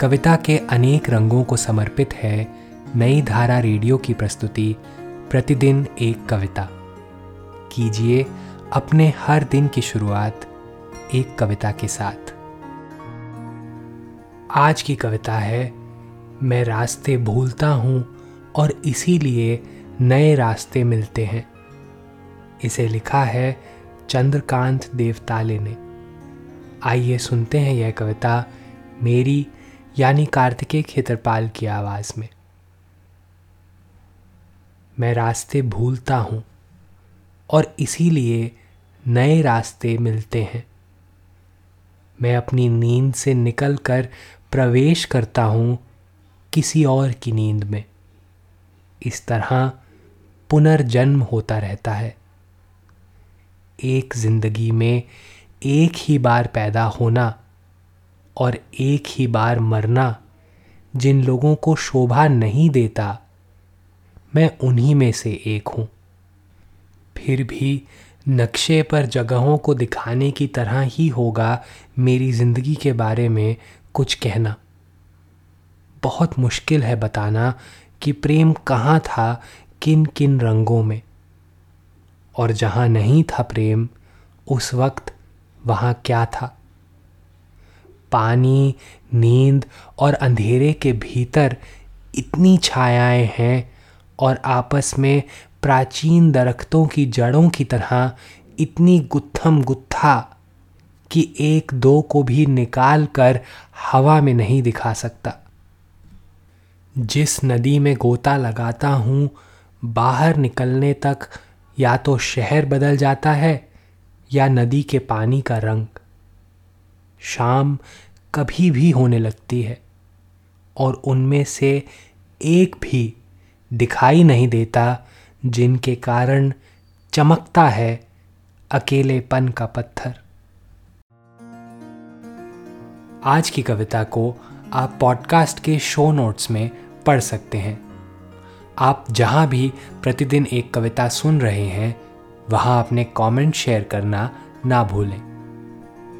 कविता के अनेक रंगों को समर्पित है नई धारा रेडियो की प्रस्तुति, प्रतिदिन एक कविता। कीजिए अपने हर दिन की शुरुआत एक कविता के साथ। आज की कविता है, मैं रास्ते भूलता हूँ और इसीलिए नए रास्ते मिलते हैं। इसे लिखा है चंद्रकांत देवताले ने। आइए सुनते हैं यह कविता, मेरी यानी कार्तिकेय खेतरपाल की आवाज़ में। मैं रास्ते भूलता हूँ और इसीलिए नए रास्ते मिलते हैं। मैं अपनी नींद से निकलकर प्रवेश करता हूँ किसी और की नींद में। इस तरह पुनर्जन्म होता रहता है। एक ज़िंदगी में एक ही बार पैदा होना और एक ही बार मरना जिन लोगों को शोभा नहीं देता, मैं उन्हीं में से एक हूँ। फिर भी नक्शे पर जगहों को दिखाने की तरह ही होगा मेरी ज़िंदगी के बारे में कुछ कहना। बहुत मुश्किल है बताना कि प्रेम कहाँ था, किन किन रंगों में। और जहाँ नहीं था प्रेम, उस वक्त वहाँ क्या था। पानी, नींद और अंधेरे के भीतर इतनी छायाएँ हैं और आपस में प्राचीन दरख्तों की जड़ों की तरह इतनी गुत्थम गुत्था कि एक दो को भी निकाल कर हवा में नहीं दिखा सकता। जिस नदी में गोता लगाता हूँ, बाहर निकलने तक या तो शहर बदल जाता है या नदी के पानी का रंग। शाम कभी भी होने लगती है और उनमें से एक भी दिखाई नहीं देता, जिनके कारण चमकता है अकेलेपन का पत्थर। आज की कविता को आप पॉडकास्ट के शो नोट्स में पढ़ सकते हैं। आप जहाँ भी प्रतिदिन एक कविता सुन रहे हैं, वहाँ अपने कमेंट शेयर करना ना भूलें।